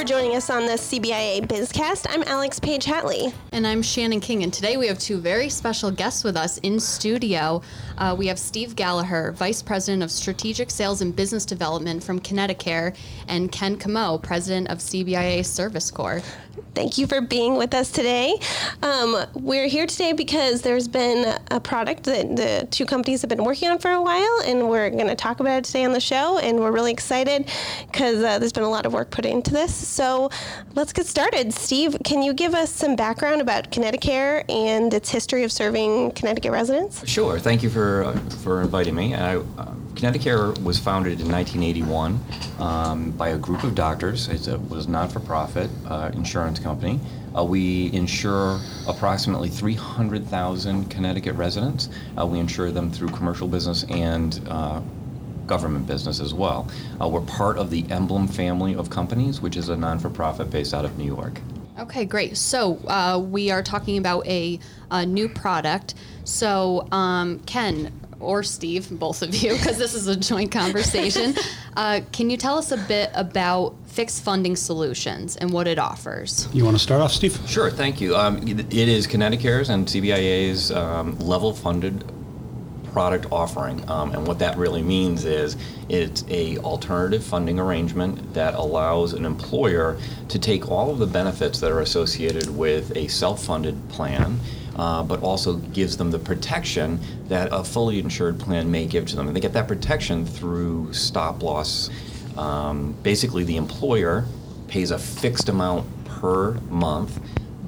for joining us on the CBIA Bizcast. I'm Alex Page Hatley. And I'm Shannon King. And today we have two very special guests with us in studio. Uh, we have Steve Gallagher, Vice President of Strategic Sales and Business Development from ConnectiCare, and Ken Camo, President of CBIA Service Corps. Thank you for being with us today. Um, we're here today because there's been a product that the two companies have been working on for a while, and we're going to talk about it today on the show. And we're really excited because uh, there's been a lot of work put into this. So let's get started. Steve, can you give us some background about ConnectiCare and its history of serving Connecticut residents? Sure. Thank you for uh, for inviting me. I, uh, ConnectiCare was founded in 1981 um, by a group of doctors. It was a not-for-profit uh, insurance company. Uh, we insure approximately 300,000 Connecticut residents. Uh, we insure them through commercial business and uh, government business as well. Uh, we're part of the Emblem family of companies, which is a non-for-profit based out of New York. Okay, great. So uh, we are talking about a, a new product. So um, Ken, or Steve, both of you, because this is a joint conversation. Uh, can you tell us a bit about fixed funding solutions and what it offers? You want to start off, Steve? Sure, thank you. Um, it is ConnectiCare's and CBIA's um, level funded product offering. Um, and what that really means is it's a alternative funding arrangement that allows an employer to take all of the benefits that are associated with a self-funded plan uh, but also gives them the protection that a fully insured plan may give to them. And they get that protection through stop loss. Um, basically, the employer pays a fixed amount per month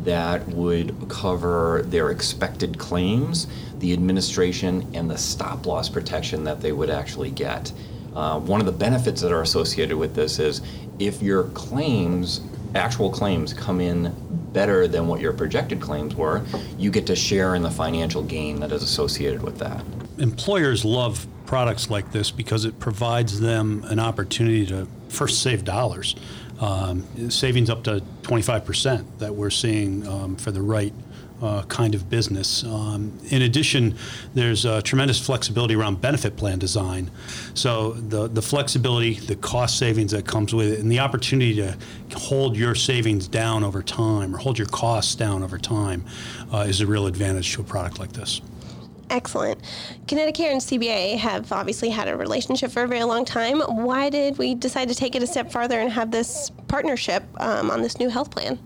that would cover their expected claims, the administration, and the stop loss protection that they would actually get. Uh, one of the benefits that are associated with this is if your claims, actual claims, come in better than what your projected claims were, you get to share in the financial gain that is associated with that. Employers love products like this because it provides them an opportunity to first save dollars. Um, savings up to 25% that we're seeing um, for the right uh, kind of business. Um, in addition, there's uh, tremendous flexibility around benefit plan design. So the the flexibility, the cost savings that comes with it, and the opportunity to hold your savings down over time or hold your costs down over time uh, is a real advantage to a product like this. Excellent. ConnectiCare and CBA have obviously had a relationship for a very long time. Why did we decide to take it a step farther and have this partnership um, on this new health plan?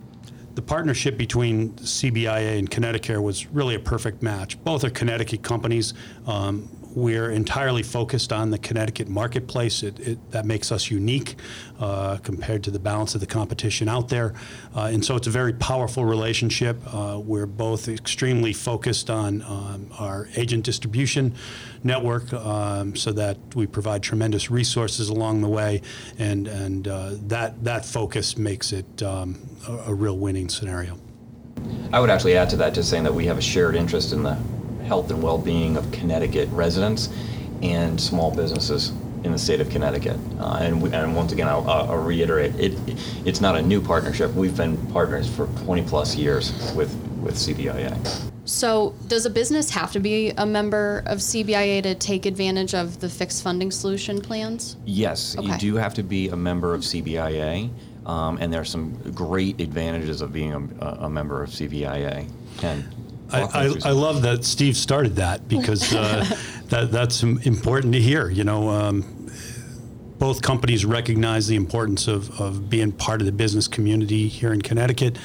the partnership between CBIA and ConnectiCare was really a perfect match. Both are Connecticut companies. Um, we're entirely focused on the Connecticut marketplace. It, it, that makes us unique uh, compared to the balance of the competition out there. Uh, and so it's a very powerful relationship. Uh, we're both extremely focused on um, our agent distribution network um, so that we provide tremendous resources along the way. And, and uh, that, that focus makes it um, a, a real winning scenario. I would actually add to that just saying that we have a shared interest in the health and well-being of Connecticut residents and small businesses in the state of Connecticut. Uh, and, we, and once again, I'll, I'll reiterate, it, it, it's not a new partnership. We've been partners for 20 plus years with, with CBIA. So, does a business have to be a member of CBIA to take advantage of the fixed funding solution plans? Yes, okay. you do have to be a member of CBIA, um, and there are some great advantages of being a, a member of CBIA. And I, I, I, love that Steve started that because uh, that, that's important to hear. You know, um, both companies recognize the importance of, of being part of the business community here in Connecticut.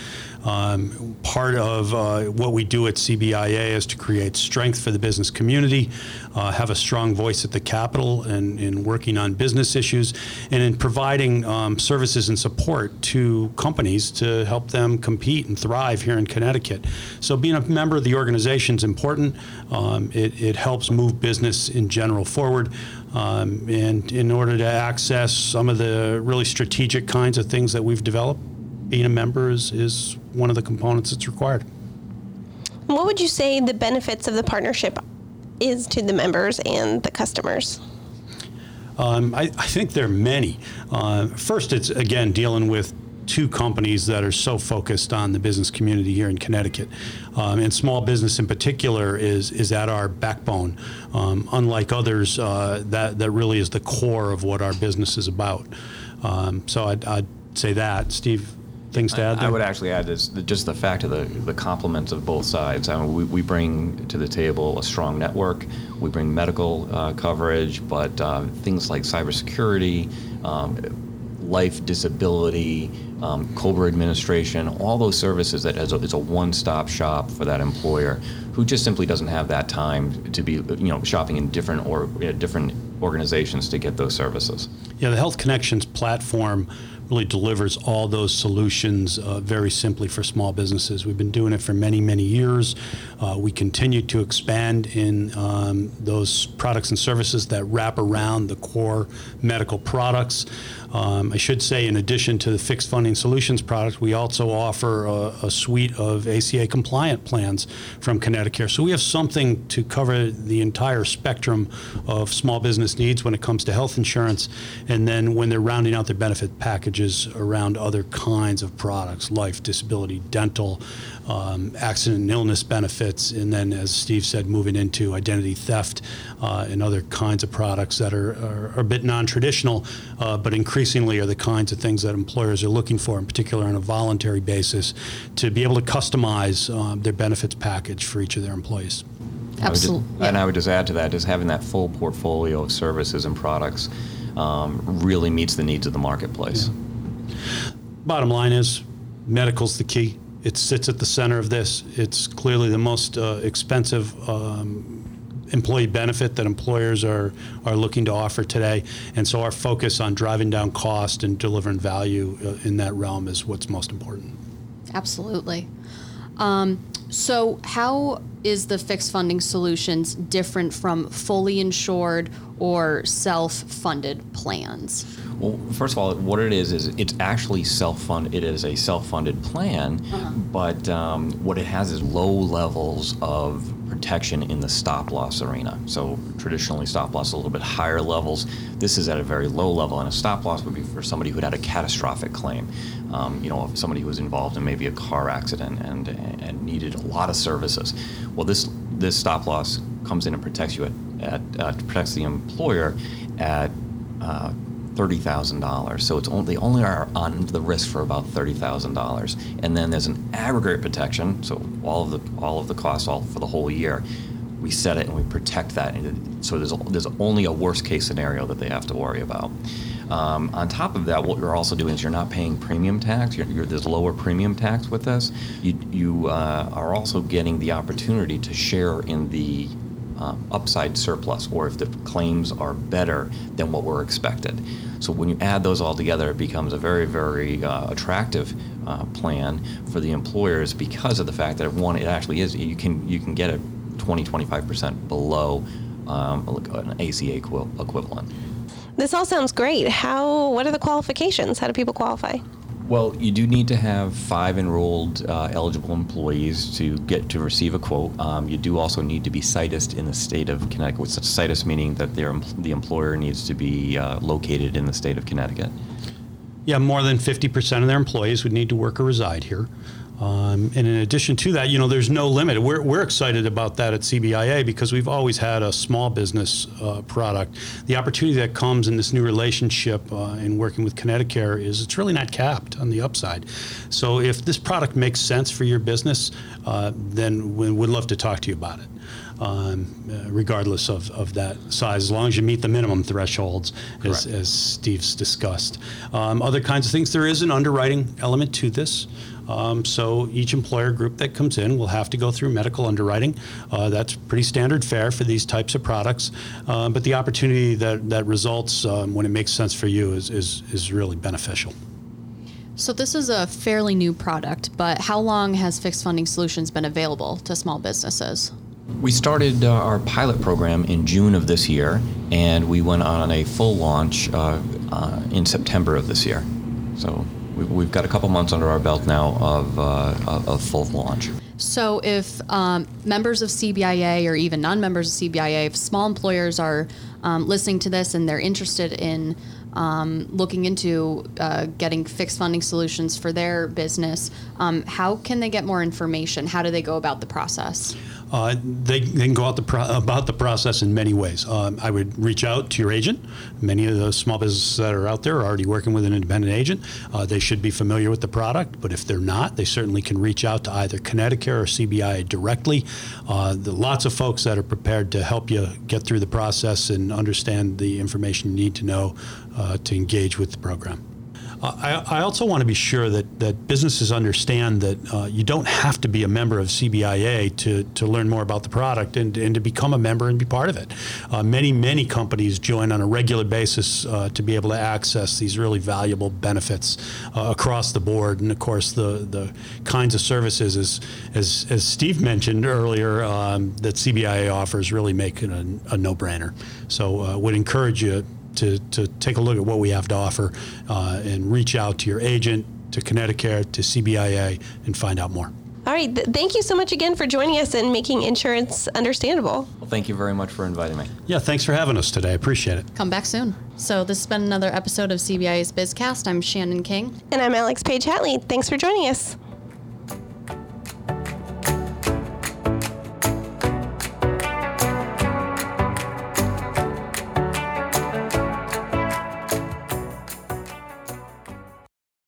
Um, part of uh, what we do at CBIA is to create strength for the business community, uh, have a strong voice at the Capitol and in working on business issues, and in providing um, services and support to companies to help them compete and thrive here in Connecticut. So being a member of the organization is important. Um, it, it helps move business in general forward. Um, and in order to access some of the really strategic kinds of things that we've developed, being a member is, is one of the components that's required. What would you say the benefits of the partnership is to the members and the customers? Um, I, I, think there are many. Uh, first, it's again dealing with two companies that are so focused on the business community here in Connecticut, um, and small business in particular is is at our backbone. Um, unlike others, uh, that that really is the core of what our business is about. Um, so I'd, I'd say that. Steve, things to add I would actually add is just the fact of the, the complements of both sides. I mean, we, we bring to the table a strong network. We bring medical uh, coverage, but uh, things like cybersecurity, um, life disability, um, COBRA administration, all those services that is a, a one-stop shop for that employer who just simply doesn't have that time to be, you know, shopping in different or uh, different organizations to get those services. Yeah, the Health Connections platform really delivers all those solutions uh, very simply for small businesses. We've been doing it for many, many years. Uh, we continue to expand in um, those products and services that wrap around the core medical products. Um, I should say, in addition to the fixed funding solutions product, we also offer a, a suite of ACA compliant plans from ConnectiCare. So we have something to cover the entire spectrum of small business needs when it comes to health insurance. And then when they're rounding out their benefit packages around other kinds of products, life, disability, dental, um, accident and illness benefits, and then, as Steve said, moving into identity theft uh, and other kinds of products that are, are, are a bit non traditional, uh, but increasingly are the kinds of things that employers are looking for, in particular on a voluntary basis, to be able to customize um, their benefits package for each of their employees. I would Absolutely. And I would just add to that is having that full portfolio of services and products um, really meets the needs of the marketplace. Bottom line is, medical's the key. It sits at the center of this. It's clearly the most uh, expensive um, employee benefit that employers are are looking to offer today, and so our focus on driving down cost and delivering value uh, in that realm is what's most important. Absolutely. Um, so, how is the fixed funding solutions different from fully insured or self funded plans? Well, first of all, what it is is it's actually self-funded. It is a self-funded plan, but um, what it has is low levels of protection in the stop loss arena. So traditionally, stop loss a little bit higher levels. This is at a very low level, and a stop loss would be for somebody who had a catastrophic claim. Um, you know, somebody who was involved in maybe a car accident and and needed a lot of services. Well, this this stop loss comes in and protects you at, at uh, protects the employer at uh, thirty thousand dollars. So it's only they only are on the risk for about thirty thousand dollars, and then there's an aggregate protection. So all of the all of the costs all for the whole year. We set it and we protect that. And so there's there's only a worst case scenario that they have to worry about. Um, on top of that, what you're also doing is you're not paying premium tax. You're, you're, there's lower premium tax with this. You, you uh, are also getting the opportunity to share in the um, upside surplus, or if the claims are better than what were expected. So when you add those all together, it becomes a very, very uh, attractive uh, plan for the employers because of the fact that one, it actually is you can you can get it 20, 25 percent below um, an ACA equi- equivalent. This all sounds great. How? What are the qualifications? How do people qualify? Well, you do need to have five enrolled uh, eligible employees to get to receive a quote. Um, you do also need to be situs in the state of Connecticut. Such situs meaning that their, em- the employer needs to be uh, located in the state of Connecticut. Yeah, more than 50% of their employees would need to work or reside here. Um, and in addition to that, you know, there's no limit. We're, we're excited about that at CBIA because we've always had a small business uh, product. The opportunity that comes in this new relationship uh, in working with ConnectiCare is it's really not capped on the upside. So if this product makes sense for your business, uh, then we would love to talk to you about it. Um, uh, regardless of, of that size, as long as you meet the minimum thresholds, as, as Steve's discussed. Um, other kinds of things, there is an underwriting element to this. Um, so each employer group that comes in will have to go through medical underwriting. Uh, that's pretty standard fare for these types of products. Uh, but the opportunity that, that results um, when it makes sense for you is, is, is really beneficial. So, this is a fairly new product, but how long has fixed funding solutions been available to small businesses? We started uh, our pilot program in June of this year, and we went on a full launch uh, uh, in September of this year. So we- we've got a couple months under our belt now of, uh, of full launch. So, if um, members of CBIA or even non members of CBIA, if small employers are um, listening to this and they're interested in um, looking into uh, getting fixed funding solutions for their business, um, how can they get more information? How do they go about the process? Uh, they, they can go out the pro- about the process in many ways. Um, I would reach out to your agent. Many of the small businesses that are out there are already working with an independent agent. Uh, they should be familiar with the product, but if they're not, they certainly can reach out to either ConnectiCare or CBI directly. Uh, lots of folks that are prepared to help you get through the process and understand the information you need to know uh, to engage with the program. I, I, also want to be sure that, that businesses understand that uh, you don't have to be a member of CBIA to, to learn more about the product and, and to become a member and be part of it. Uh, many, many companies join on a regular basis uh, to be able to access these really valuable benefits uh, across the board. And of course, the, the kinds of services, as, as, as Steve mentioned earlier, um, that CBIA offers really make it a, a no brainer. So, uh, would encourage you to, to take a look at what we have to offer uh, and reach out to your agent, to ConnectiCare, to CBIA, and find out more. All right. Th- thank you so much again for joining us and making insurance understandable. Well, thank you very much for inviting me. Yeah, thanks for having us today. I appreciate it. Come back soon. So, this has been another episode of CBIA's Bizcast. I'm Shannon King. And I'm Alex Page Hatley. Thanks for joining us.